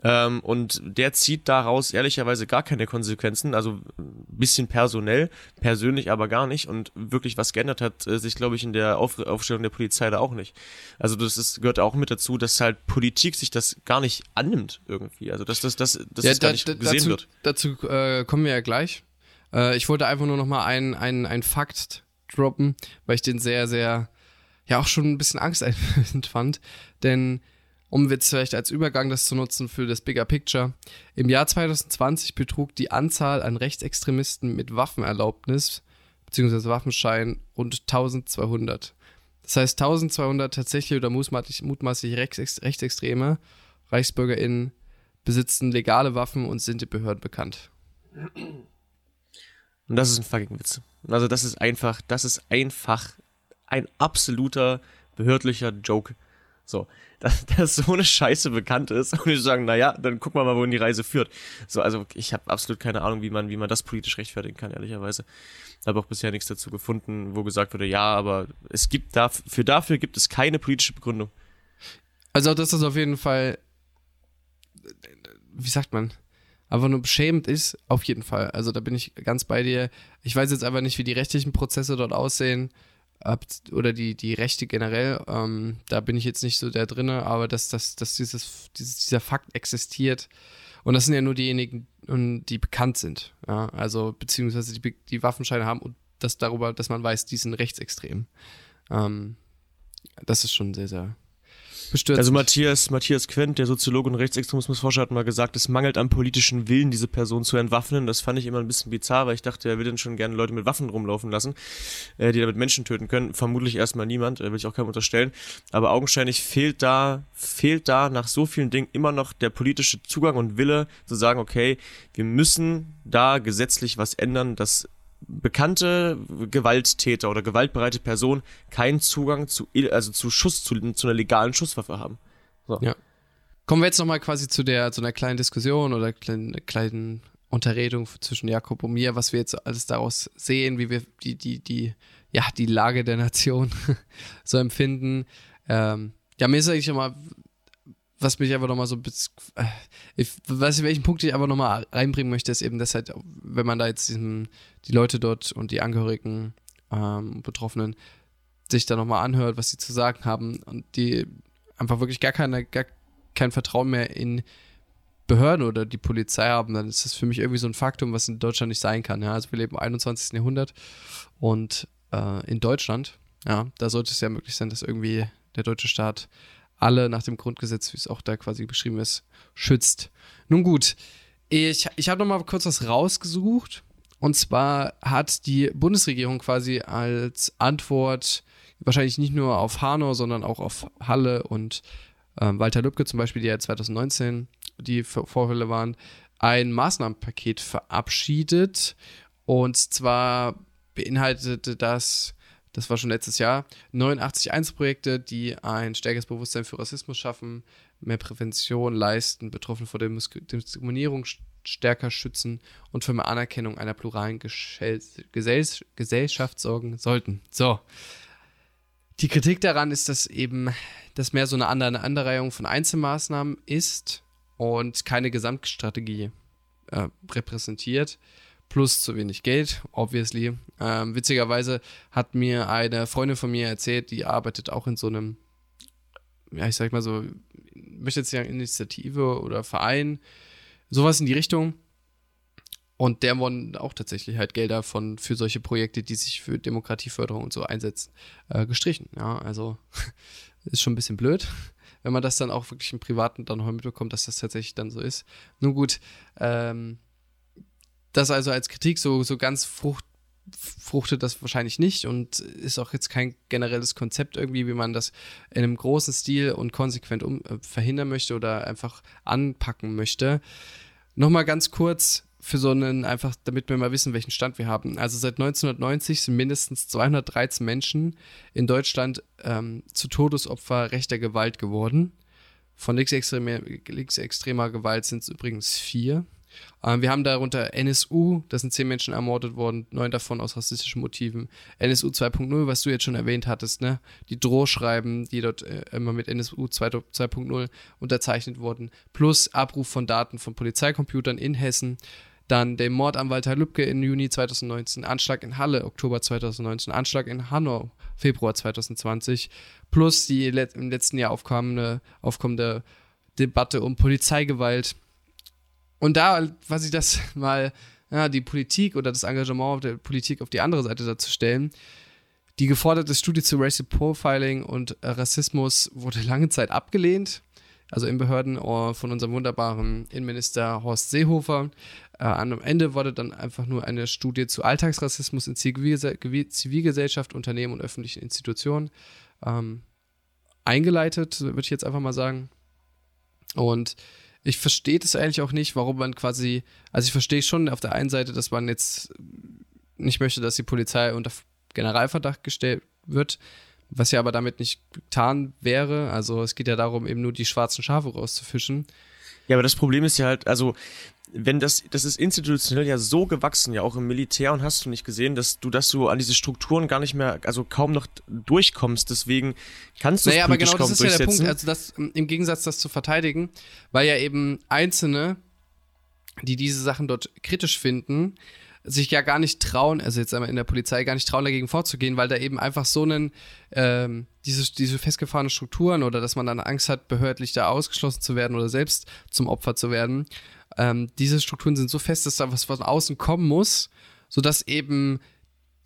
Ähm, und der zieht daraus ehrlicherweise gar keine Konsequenzen, also ein bisschen personell, persönlich aber gar nicht. Und wirklich was geändert hat äh, sich, glaube ich, in der Auf Aufstellung der Polizei da auch nicht. Also das ist, gehört auch mit dazu, dass halt Politik sich das gar nicht annimmt irgendwie. Also dass das, das, das, ja, gar nicht gesehen dazu, wird. Dazu äh, kommen wir ja gleich. Äh, ich wollte einfach nur noch mal einen ein Fakt droppen, weil ich den sehr, sehr, ja auch schon ein bisschen angsteinflößend fand. Denn um jetzt vielleicht als Übergang das zu nutzen für das Bigger Picture. Im Jahr 2020 betrug die Anzahl an Rechtsextremisten mit Waffenerlaubnis bzw. Waffenschein rund 1200. Das heißt, 1200 tatsächlich oder mutmaßlich, mutmaßlich Rechtsextreme, ReichsbürgerInnen, besitzen legale Waffen und sind den Behörden bekannt. Und das ist ein fucking Witz. Also das ist einfach, das ist einfach ein absoluter behördlicher Joke. So, dass, dass so eine Scheiße bekannt ist und wir sagen, naja, dann gucken wir mal, wohin die Reise führt. So, also ich habe absolut keine Ahnung, wie man, wie man das politisch rechtfertigen kann, ehrlicherweise. Habe auch bisher nichts dazu gefunden, wo gesagt wurde, ja, aber es gibt dafür, dafür gibt es keine politische Begründung. Also das ist auf jeden Fall, wie sagt man, einfach nur beschämend ist, auf jeden Fall. Also da bin ich ganz bei dir. Ich weiß jetzt aber nicht, wie die rechtlichen Prozesse dort aussehen oder die, die Rechte generell, ähm, da bin ich jetzt nicht so der drinne, aber dass, dass, dass dieses, dieses, dieser Fakt existiert. Und das sind ja nur diejenigen, die bekannt sind. Ja? Also, beziehungsweise die, die Waffenscheine haben und das darüber, dass man weiß, die sind rechtsextrem. Ähm, das ist schon sehr, sehr bestürzt. Also Matthias, Matthias Quent, der Soziologe und Rechtsextremismusforscher, hat mal gesagt, es mangelt am politischen Willen, diese Person zu entwaffnen. Das fand ich immer ein bisschen bizarr, weil ich dachte, er will denn schon gerne Leute mit Waffen rumlaufen lassen, äh, die damit Menschen töten können. Vermutlich erstmal niemand, äh, will ich auch keinem unterstellen. Aber augenscheinlich fehlt da, fehlt da nach so vielen Dingen immer noch der politische Zugang und Wille zu sagen, okay, wir müssen da gesetzlich was ändern, dass bekannte Gewalttäter oder gewaltbereite Personen keinen Zugang zu, also zu Schuss, zu, zu einer legalen Schusswaffe haben. So. Ja. Kommen wir jetzt nochmal quasi zu der, zu einer kleinen Diskussion oder kleinen, kleinen Unterredung zwischen Jakob und mir, was wir jetzt alles daraus sehen, wie wir die, die, die, ja, die Lage der Nation so empfinden. Ähm, ja, mir ist eigentlich immer was mich einfach nochmal so äh, ich weiß nicht, welchen Punkt ich aber nochmal reinbringen möchte, ist eben, dass halt, wenn man da jetzt diesen, die Leute dort und die Angehörigen, ähm, Betroffenen, sich da nochmal anhört, was sie zu sagen haben und die einfach wirklich gar keine, gar kein Vertrauen mehr in Behörden oder die Polizei haben, dann ist das für mich irgendwie so ein Faktum, was in Deutschland nicht sein kann. Ja? Also wir leben im 21. Jahrhundert und äh, in Deutschland, ja, da sollte es ja möglich sein, dass irgendwie der deutsche Staat alle nach dem Grundgesetz, wie es auch da quasi beschrieben ist, schützt. Nun gut, ich, ich habe noch mal kurz was rausgesucht. Und zwar hat die Bundesregierung quasi als Antwort wahrscheinlich nicht nur auf Hanau, sondern auch auf Halle und ähm, Walter Lübcke zum Beispiel, die ja 2019 die Vorfälle waren, ein Maßnahmenpaket verabschiedet. Und zwar beinhaltete das das war schon letztes Jahr, 89 Einzelprojekte, die ein stärkeres Bewusstsein für Rassismus schaffen, mehr Prävention leisten, Betroffene vor der Diskriminierung stärker schützen und für mehr Anerkennung einer pluralen Gesell Gesellschaft sorgen sollten. So. Die Kritik daran ist, dass eben das mehr so eine andere Anreihung von Einzelmaßnahmen ist und keine Gesamtstrategie äh, repräsentiert plus zu wenig Geld, obviously. Ähm, witzigerweise hat mir eine Freundin von mir erzählt, die arbeitet auch in so einem, ja, ich sag mal so, möchte jetzt sagen, Initiative oder Verein, sowas in die Richtung. Und der wurden auch tatsächlich halt Gelder von für solche Projekte, die sich für Demokratieförderung und so einsetzen, äh, gestrichen. Ja, also ist schon ein bisschen blöd, wenn man das dann auch wirklich im Privaten dann heute mitbekommt, dass das tatsächlich dann so ist. Nun gut, ähm, das also als Kritik so, so ganz frucht, fruchtet das wahrscheinlich nicht und ist auch jetzt kein generelles Konzept irgendwie, wie man das in einem großen Stil und konsequent um, äh, verhindern möchte oder einfach anpacken möchte. Nochmal ganz kurz für so einen, einfach damit wir mal wissen, welchen Stand wir haben. Also seit 1990 sind mindestens 213 Menschen in Deutschland ähm, zu Todesopfer rechter Gewalt geworden. Von linksextremer, linksextremer Gewalt sind es übrigens vier. Ähm, wir haben darunter NSU, da sind zehn Menschen ermordet worden, neun davon aus rassistischen Motiven. NSU 2.0, was du jetzt schon erwähnt hattest, ne? Die Drohschreiben, die dort äh, immer mit NSU 2.0 unterzeichnet wurden, plus Abruf von Daten von Polizeicomputern in Hessen. Dann der Mord an Walter Lübcke im Juni 2019, Anschlag in Halle Oktober 2019, Anschlag in Hanau Februar 2020, plus die im letzten Jahr aufkommende, aufkommende Debatte um Polizeigewalt und da, was ich das mal, ja, die Politik oder das Engagement der Politik auf die andere Seite dazu stellen, die geforderte Studie zu Racial Profiling und Rassismus wurde lange Zeit abgelehnt. Also in Behörden oh, von unserem wunderbaren Innenminister Horst Seehofer. Äh, am Ende wurde dann einfach nur eine Studie zu Alltagsrassismus in Zivilgesellschaft, Unternehmen und öffentlichen Institutionen ähm, eingeleitet, würde ich jetzt einfach mal sagen. Und ich verstehe das eigentlich auch nicht, warum man quasi, also ich verstehe schon auf der einen Seite, dass man jetzt nicht möchte, dass die Polizei unter Generalverdacht gestellt wird, was ja aber damit nicht getan wäre. Also es geht ja darum, eben nur die schwarzen Schafe rauszufischen. Ja, aber das Problem ist ja halt, also wenn das, das ist institutionell ja so gewachsen, ja auch im Militär und hast du nicht gesehen, dass du, dass du an diese Strukturen gar nicht mehr, also kaum noch durchkommst, deswegen kannst du naja, aber genau das ist ja der Punkt, also das, im Gegensatz das zu verteidigen, weil ja eben Einzelne, die diese Sachen dort kritisch finden, sich ja gar nicht trauen, also jetzt einmal in der Polizei gar nicht trauen, dagegen vorzugehen, weil da eben einfach so einen, ähm, diese, diese festgefahrenen Strukturen oder dass man dann Angst hat, behördlich da ausgeschlossen zu werden oder selbst zum Opfer zu werden, ähm, diese Strukturen sind so fest, dass da was von außen kommen muss, sodass eben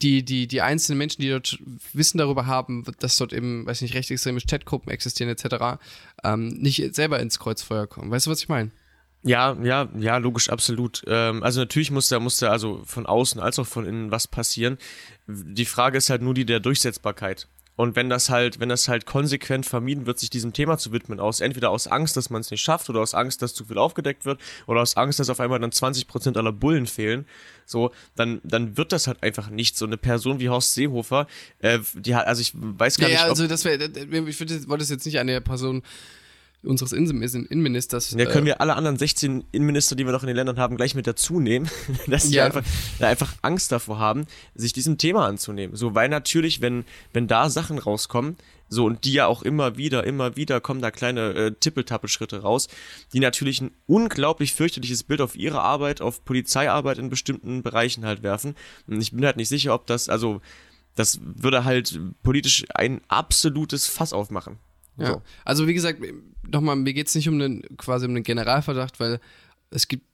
die, die, die einzelnen Menschen, die dort Wissen darüber haben, dass dort eben, weiß nicht, rechtsextreme Chatgruppen existieren etc., ähm, nicht selber ins Kreuzfeuer kommen. Weißt du, was ich meine? Ja, ja, ja, logisch, absolut. Ähm, also natürlich muss da, muss da also von außen als auch von innen was passieren. Die Frage ist halt nur die der Durchsetzbarkeit. Und wenn das halt, wenn das halt konsequent vermieden wird, sich diesem Thema zu widmen, aus entweder aus Angst, dass man es nicht schafft, oder aus Angst, dass zu viel aufgedeckt wird, oder aus Angst, dass auf einmal dann 20% aller Bullen fehlen, so, dann, dann wird das halt einfach nicht. So eine Person wie Horst Seehofer, äh, die hat, also ich weiß gar ja, nicht. Ja, also das wäre, ich wollte das jetzt nicht an der Person unseres Innenministers. Ja, können äh, wir alle anderen 16 Innenminister, die wir noch in den Ländern haben, gleich mit dazu nehmen, dass die Ja. einfach, einfach Angst davor haben, sich diesem Thema anzunehmen. So, weil natürlich, wenn, wenn da Sachen rauskommen, so, und die ja auch immer wieder, immer wieder kommen da kleine äh, Tippeltappelschritte raus, die natürlich ein unglaublich fürchterliches Bild auf ihre Arbeit, auf Polizeiarbeit in bestimmten Bereichen halt werfen. Und ich bin halt nicht sicher, ob das, also, das würde halt politisch ein absolutes Fass aufmachen. Ja. So. Also wie gesagt, nochmal, mir geht es nicht um einen quasi um einen Generalverdacht, weil es gibt,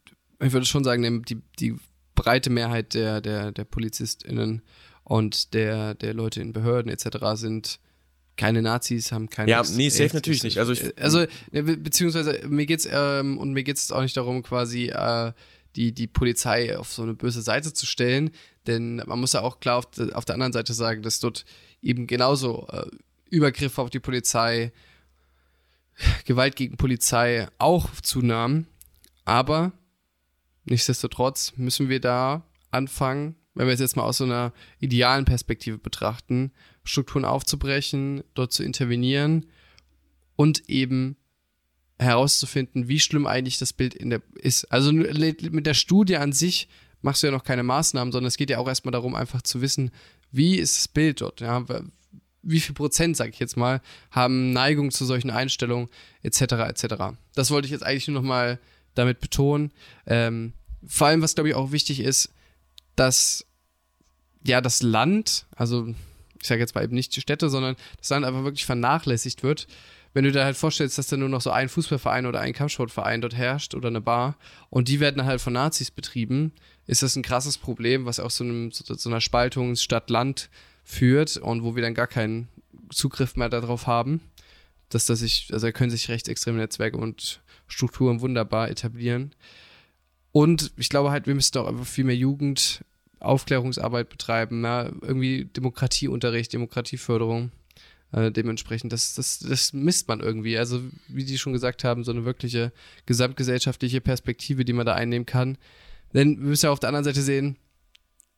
ich würde schon sagen, die, die breite Mehrheit der, der, der PolizistInnen und der, der Leute in Behörden etc. sind keine Nazis, haben keine. Ja, nee, safe natürlich nicht. Also ich- also ne, be- beziehungsweise mir geht's ähm, und mir geht's auch nicht darum, quasi äh, die, die Polizei auf so eine böse Seite zu stellen, denn man muss ja auch klar auf, auf der anderen Seite sagen, dass dort eben genauso äh, Übergriffe auf die Polizei, Gewalt gegen Polizei auch zunahmen. Aber nichtsdestotrotz müssen wir da anfangen, wenn wir es jetzt mal aus so einer idealen Perspektive betrachten, Strukturen aufzubrechen, dort zu intervenieren und eben herauszufinden, wie schlimm eigentlich das Bild in der ist. Also mit der Studie an sich machst du ja noch keine Maßnahmen, sondern es geht ja auch erstmal darum, einfach zu wissen, wie ist das Bild dort, ja, wie viel Prozent, sag ich jetzt mal, haben Neigung zu solchen Einstellungen, etc., etc. Das wollte ich jetzt eigentlich nur noch mal damit betonen. Ähm, vor allem, was glaube ich auch wichtig ist, dass ja das Land, also ich sage jetzt mal eben nicht die Städte, sondern das Land einfach wirklich vernachlässigt wird. Wenn du dir halt vorstellst, dass da nur noch so ein Fußballverein oder ein Kampfsportverein dort herrscht oder eine Bar und die werden halt von Nazis betrieben, ist das ein krasses Problem, was auch so, einem, so einer Spaltung Stadt-Land führt und wo wir dann gar keinen Zugriff mehr darauf haben, dass das sich, also da können sich rechtsextreme Netzwerke und Strukturen wunderbar etablieren. Und ich glaube halt, wir müssen auch einfach viel mehr Jugend, Aufklärungsarbeit betreiben, ja, irgendwie Demokratieunterricht, Demokratieförderung. Äh, dementsprechend, das, das, das misst man irgendwie. Also, wie die schon gesagt haben, so eine wirkliche gesamtgesellschaftliche Perspektive, die man da einnehmen kann. Denn wir müssen ja auf der anderen Seite sehen,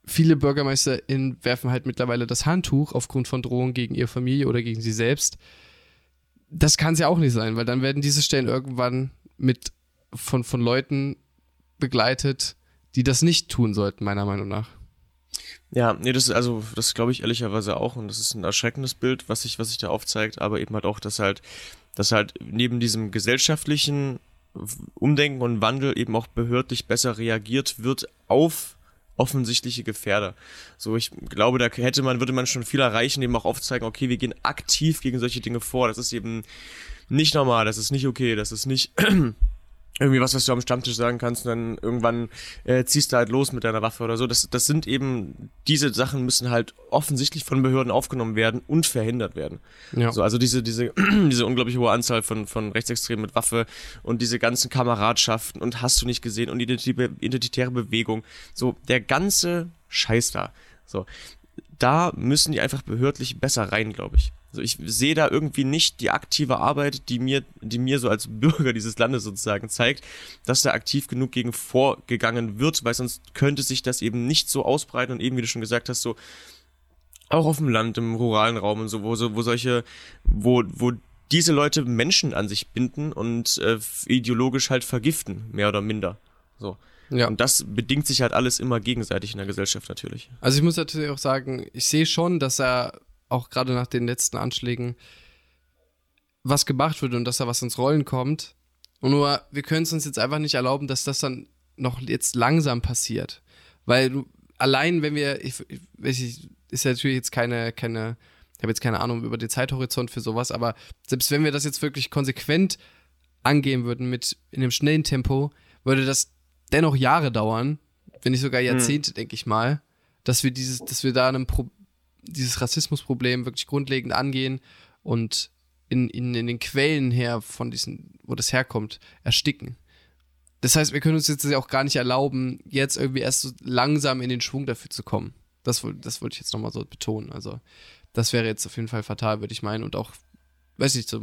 viele BürgermeisterInnen werfen halt mittlerweile das Handtuch aufgrund von Drohungen gegen ihre Familie oder gegen sie selbst. Das kann es ja auch nicht sein, weil dann werden diese Stellen irgendwann mit von, von Leuten begleitet, die das nicht tun sollten, meiner Meinung nach. Ja, nee, das ist also, das glaube ich ehrlicherweise auch und das ist ein erschreckendes Bild, was sich, was sich da aufzeigt, aber eben halt auch, dass halt, dass halt neben diesem gesellschaftlichen Umdenken und Wandel eben auch behördlich besser reagiert wird auf offensichtliche Gefährder. So, ich glaube, da hätte man, würde man schon viel erreichen, eben auch aufzeigen, okay, wir gehen aktiv gegen solche Dinge vor. Das ist eben nicht normal, das ist nicht okay, das ist nicht irgendwie was, was du am Stammtisch sagen kannst und dann irgendwann äh, ziehst du halt los mit deiner Waffe oder so. Das, das sind eben, diese Sachen müssen halt offensichtlich von Behörden aufgenommen werden und verhindert werden. Ja. So, also diese, diese, diese unglaublich hohe Anzahl von, von Rechtsextremen mit Waffe und diese ganzen Kameradschaften und hast du nicht gesehen und identitä- identitäre Bewegung. So, der ganze Scheiß da. So, da müssen die einfach behördlich besser rein, glaube ich. Also ich sehe da irgendwie nicht die aktive Arbeit, die mir, die mir so als Bürger dieses Landes sozusagen zeigt, dass da aktiv genug gegen vorgegangen wird, weil sonst könnte sich das eben nicht so ausbreiten und eben, wie du schon gesagt hast, so auch auf dem Land, im ruralen Raum und so, wo, so, wo solche, wo, wo diese Leute Menschen an sich binden und äh, ideologisch halt vergiften, mehr oder minder. So. Ja. Und das bedingt sich halt alles immer gegenseitig in der Gesellschaft natürlich. Also ich muss natürlich auch sagen, ich sehe schon, dass er auch gerade nach den letzten Anschlägen was gemacht wird und dass da was ins Rollen kommt. Und nur, wir können es uns jetzt einfach nicht erlauben, dass das dann noch jetzt langsam passiert. Weil du, allein wenn wir, ich, ich, weiß nicht, ist ja natürlich jetzt keine, keine, ich habe jetzt keine Ahnung über den Zeithorizont für sowas, aber selbst wenn wir das jetzt wirklich konsequent angehen würden mit in einem schnellen Tempo, würde das dennoch Jahre dauern, wenn nicht sogar Jahrzehnte, denke ich mal. dass wir dieses, dass wir da einem Pro dieses Rassismusproblem wirklich grundlegend angehen und in, in, in den Quellen her von diesen, wo das herkommt, ersticken. Das heißt, wir können uns jetzt auch gar nicht erlauben, jetzt irgendwie erst so langsam in den Schwung dafür zu kommen. Das, das wollte ich jetzt nochmal so betonen. Also, das wäre jetzt auf jeden Fall fatal, würde ich meinen. Und auch, weiß ich, so,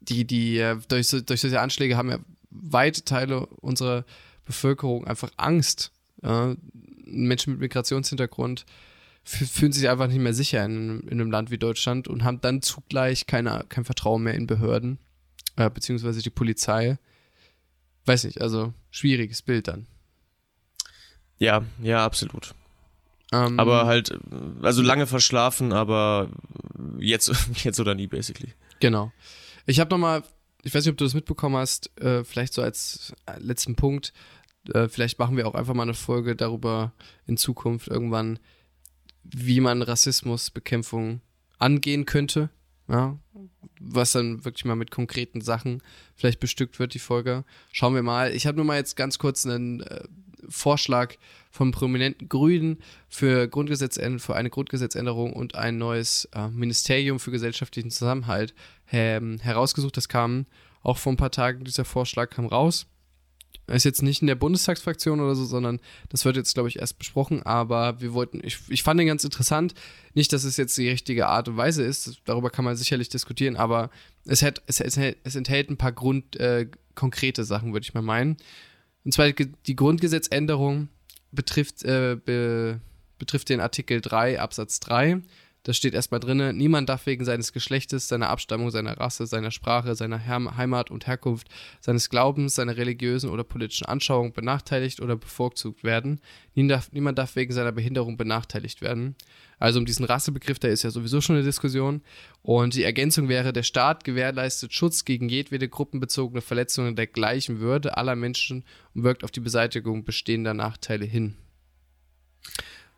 die, die, äh, durch, durch solche Anschläge haben ja weite Teile unserer Bevölkerung einfach Angst. Ja? Menschen mit Migrationshintergrund fühlen sich einfach nicht mehr sicher in, in einem Land wie Deutschland und haben dann zugleich keine, kein Vertrauen mehr in Behörden, äh, beziehungsweise die Polizei. Weiß nicht, also schwieriges Bild dann. Ja, ja, absolut. Ähm, aber halt, also lange verschlafen, aber jetzt, jetzt oder nie, basically. Genau. Ich habe nochmal, ich weiß nicht, ob du das mitbekommen hast, äh, vielleicht so als letzten Punkt, äh, vielleicht machen wir auch einfach mal eine Folge darüber in Zukunft irgendwann, wie man Rassismusbekämpfung angehen könnte. Ja, was dann wirklich mal mit konkreten Sachen vielleicht bestückt wird, die Folge. Schauen wir mal. Ich habe nur mal jetzt ganz kurz einen äh, Vorschlag vom prominenten Grünen für, Grundgesetz, für eine Grundgesetzänderung und ein neues äh, Ministerium für gesellschaftlichen Zusammenhalt ähm, herausgesucht. Das kam auch vor ein paar Tagen, dieser Vorschlag kam raus ist jetzt nicht in der Bundestagsfraktion oder so, sondern das wird jetzt, glaube ich, erst besprochen. Aber wir wollten, ich, ich fand den ganz interessant. Nicht, dass es jetzt die richtige Art und Weise ist, darüber kann man sicherlich diskutieren, aber es, hat, es, es, es enthält ein paar Grund, äh, konkrete Sachen, würde ich mal meinen. Und zwar die Grundgesetzänderung betrifft, äh, be, betrifft den Artikel 3 Absatz 3. Da steht erstmal drin, niemand darf wegen seines Geschlechtes, seiner Abstammung, seiner Rasse, seiner Sprache, seiner Heimat und Herkunft, seines Glaubens, seiner religiösen oder politischen Anschauung benachteiligt oder bevorzugt werden. Niemand darf wegen seiner Behinderung benachteiligt werden. Also um diesen Rassebegriff, da ist ja sowieso schon eine Diskussion. Und die Ergänzung wäre, der Staat gewährleistet Schutz gegen jedwede gruppenbezogene Verletzungen der gleichen Würde aller Menschen und wirkt auf die Beseitigung bestehender Nachteile hin.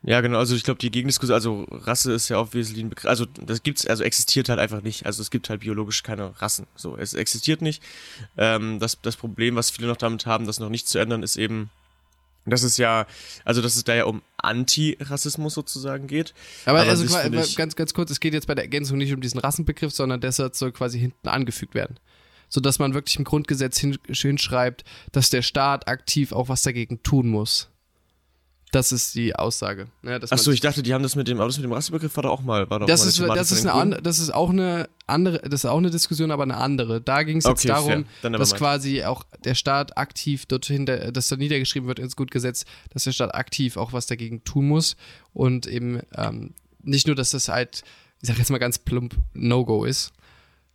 Ja, genau, also ich glaube, die Gegendiskussion, also Rasse ist ja auch wesentlich ein Begriff, also das gibt's, also existiert halt einfach nicht. Also es gibt halt biologisch keine Rassen. So, es existiert nicht. Ähm, das, das Problem, was viele noch damit haben, das noch nicht zu ändern, ist eben, dass es ja, also dass es da ja um Antirassismus sozusagen geht. Aber, Aber also ich, ganz, ganz kurz, es geht jetzt bei der Ergänzung nicht um diesen Rassenbegriff, sondern deshalb soll quasi hinten angefügt werden. Sodass man wirklich im Grundgesetz hinschreibt, dass der Staat aktiv auch was dagegen tun muss. Das ist die Aussage. Ja, Achso, ich dachte, die haben das mit dem, aber das mit dem Rassebegriff war doch auch mal. War doch das, mal ist, das, ist eine, das ist auch eine andere, das ist auch eine Diskussion, aber eine andere. Da ging es jetzt okay, darum, dass quasi auch der Staat aktiv dorthin, dass da niedergeschrieben wird ins Gutgesetz, dass der Staat aktiv auch was dagegen tun muss und eben ähm, nicht nur, dass das halt, ich sag jetzt mal ganz plump, No-Go ist.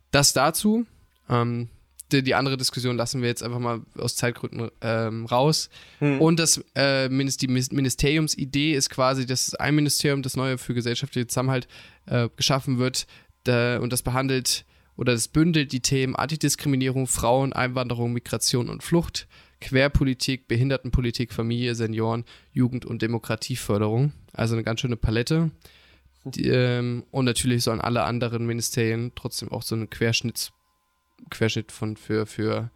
Das dazu. Ähm, die, die, andere Diskussion lassen wir jetzt einfach mal aus Zeitgründen ähm, raus. Hm. Und das, äh, die Ministeriumsidee ist quasi, dass ein Ministerium, das neue für gesellschaftliche Zusammenhalt äh, geschaffen wird da, und das behandelt oder das bündelt die Themen Antidiskriminierung, Frauen, Einwanderung, Migration und Flucht, Querpolitik, Behindertenpolitik, Familie, Senioren, Jugend- und Demokratieförderung. Also eine ganz schöne Palette. Die, ähm, und natürlich sollen alle anderen Ministerien trotzdem auch so einen Querschnitts Querschnitt von für, für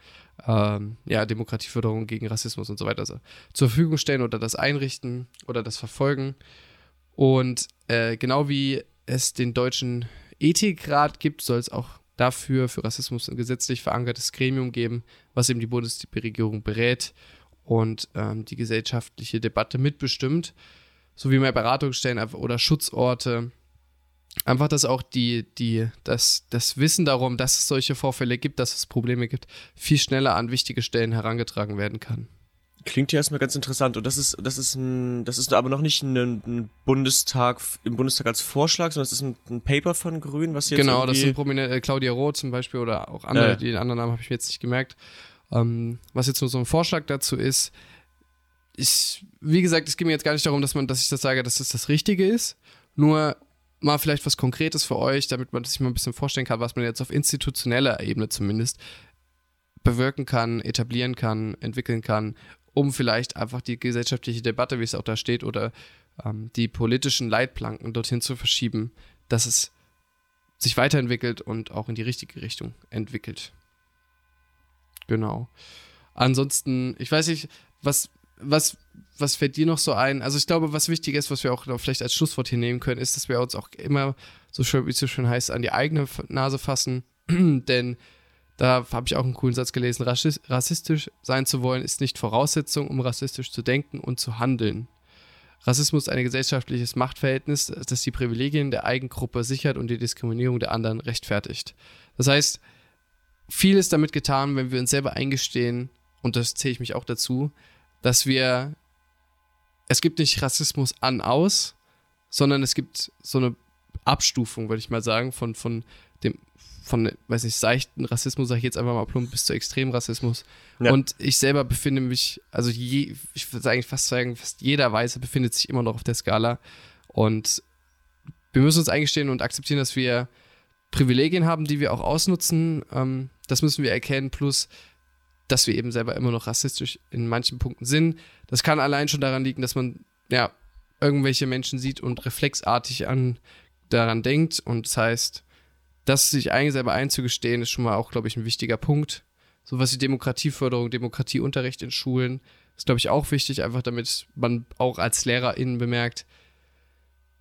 ähm, ja, Demokratieförderung gegen Rassismus und so weiter also zur Verfügung stellen oder das einrichten oder das verfolgen. Und äh, genau wie es den deutschen Ethikrat gibt, soll es auch dafür für Rassismus ein gesetzlich verankertes Gremium geben, was eben die Bundesregierung berät und ähm, die gesellschaftliche Debatte mitbestimmt, sowie mehr Beratungsstellen oder Schutzorte einfach, dass auch die, die, das, das Wissen darum, dass es solche Vorfälle gibt, dass es Probleme gibt, viel schneller an wichtige Stellen herangetragen werden kann. Klingt ja erstmal ganz interessant. Und das ist, das ist ein, das ist aber noch nicht ein, ein Bundestag, im Bundestag als Vorschlag, sondern das ist ein, ein Paper von Grün, was jetzt. Genau, das sind prominente, äh, Claudia Roth zum Beispiel oder auch andere, äh. den anderen Namen habe ich mir jetzt nicht gemerkt. Ähm, was jetzt nur so ein Vorschlag dazu ist, ich, wie gesagt, es geht mir jetzt gar nicht darum, dass man, dass ich das sage, dass das das Richtige ist. Nur mal vielleicht was Konkretes für euch, damit man sich mal ein bisschen vorstellen kann, was man jetzt auf institutioneller Ebene zumindest bewirken kann, etablieren kann, entwickeln kann, um vielleicht einfach die gesellschaftliche Debatte, wie es auch da steht, oder ähm, die politischen Leitplanken dorthin zu verschieben, dass es sich weiterentwickelt und auch in die richtige Richtung entwickelt. Genau. Ansonsten, ich weiß nicht, was was, was fällt dir noch so ein? Also ich glaube, was wichtig ist, was wir auch vielleicht als Schlusswort hier nehmen können, ist, dass wir uns auch immer, so schön, wie es so schön heißt, an die eigene Nase fassen. Denn da habe ich auch einen coolen Satz gelesen, rassistisch sein zu wollen ist nicht Voraussetzung, um rassistisch zu denken und zu handeln. Rassismus ist ein gesellschaftliches Machtverhältnis, das die Privilegien der Eigengruppe sichert und die Diskriminierung der anderen rechtfertigt. Das heißt, viel ist damit getan, wenn wir uns selber eingestehen, und das zähle ich mich auch dazu, dass wir, es gibt nicht Rassismus an, aus, sondern es gibt so eine Abstufung, würde ich mal sagen, von, von dem, von, weiß nicht, seichten Rassismus, sage ich jetzt einfach mal plump, bis zu Extremrassismus. Ja. Und ich selber befinde mich, also je, ich würde eigentlich fast sagen, fast jeder Weiße befindet sich immer noch auf der Skala. Und wir müssen uns eingestehen und akzeptieren, dass wir Privilegien haben, die wir auch ausnutzen. Ähm, das müssen wir erkennen. Plus, dass wir eben selber immer noch rassistisch in manchen Punkten sind. Das kann allein schon daran liegen, dass man ja irgendwelche Menschen sieht und reflexartig an daran denkt. Und das heißt, das sich eigentlich selber einzugestehen, ist schon mal auch, glaube ich, ein wichtiger Punkt. So was die Demokratieförderung, Demokratieunterricht in Schulen ist, glaube ich, auch wichtig, einfach damit man auch als LehrerInnen bemerkt,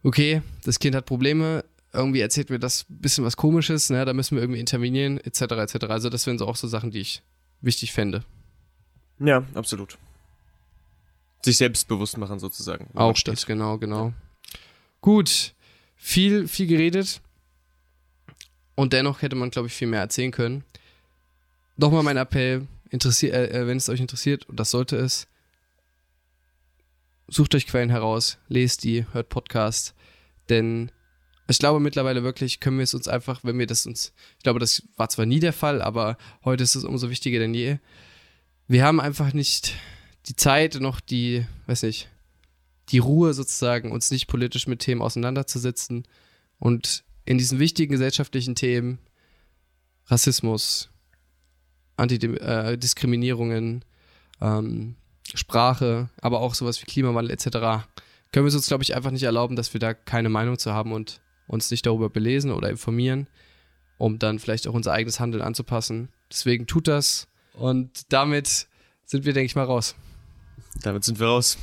okay, das Kind hat Probleme, irgendwie erzählt mir das ein bisschen was Komisches, ne, da müssen wir irgendwie intervenieren, etc., etc. Also das wären so auch so Sachen, die ich wichtig fände. Ja, absolut. Sich selbstbewusst machen sozusagen. Auch das, genau, genau. Gut, viel, viel geredet. Und dennoch hätte man, glaube ich, viel mehr erzählen können. Nochmal mein Appell, interessier äh, äh, wenn es euch interessiert, und das sollte es, sucht euch Quellen heraus, lest die, hört Podcasts, denn ich glaube mittlerweile wirklich können wir es uns einfach, wenn wir das uns, ich glaube, das war zwar nie der Fall, aber heute ist es umso wichtiger denn je. Wir haben einfach nicht die Zeit, noch die, weiß nicht, die Ruhe sozusagen, uns nicht politisch mit Themen auseinanderzusetzen und in diesen wichtigen gesellschaftlichen Themen, Rassismus, Antidiskriminierungen, äh, ähm, Sprache, aber auch sowas wie Klimawandel etc., können wir es uns, glaube ich, einfach nicht erlauben, dass wir da keine Meinung zu haben und uns nicht darüber belesen oder informieren, um dann vielleicht auch unser eigenes Handeln anzupassen. Deswegen tut das und damit sind wir, denke ich mal, raus. Damit sind wir raus.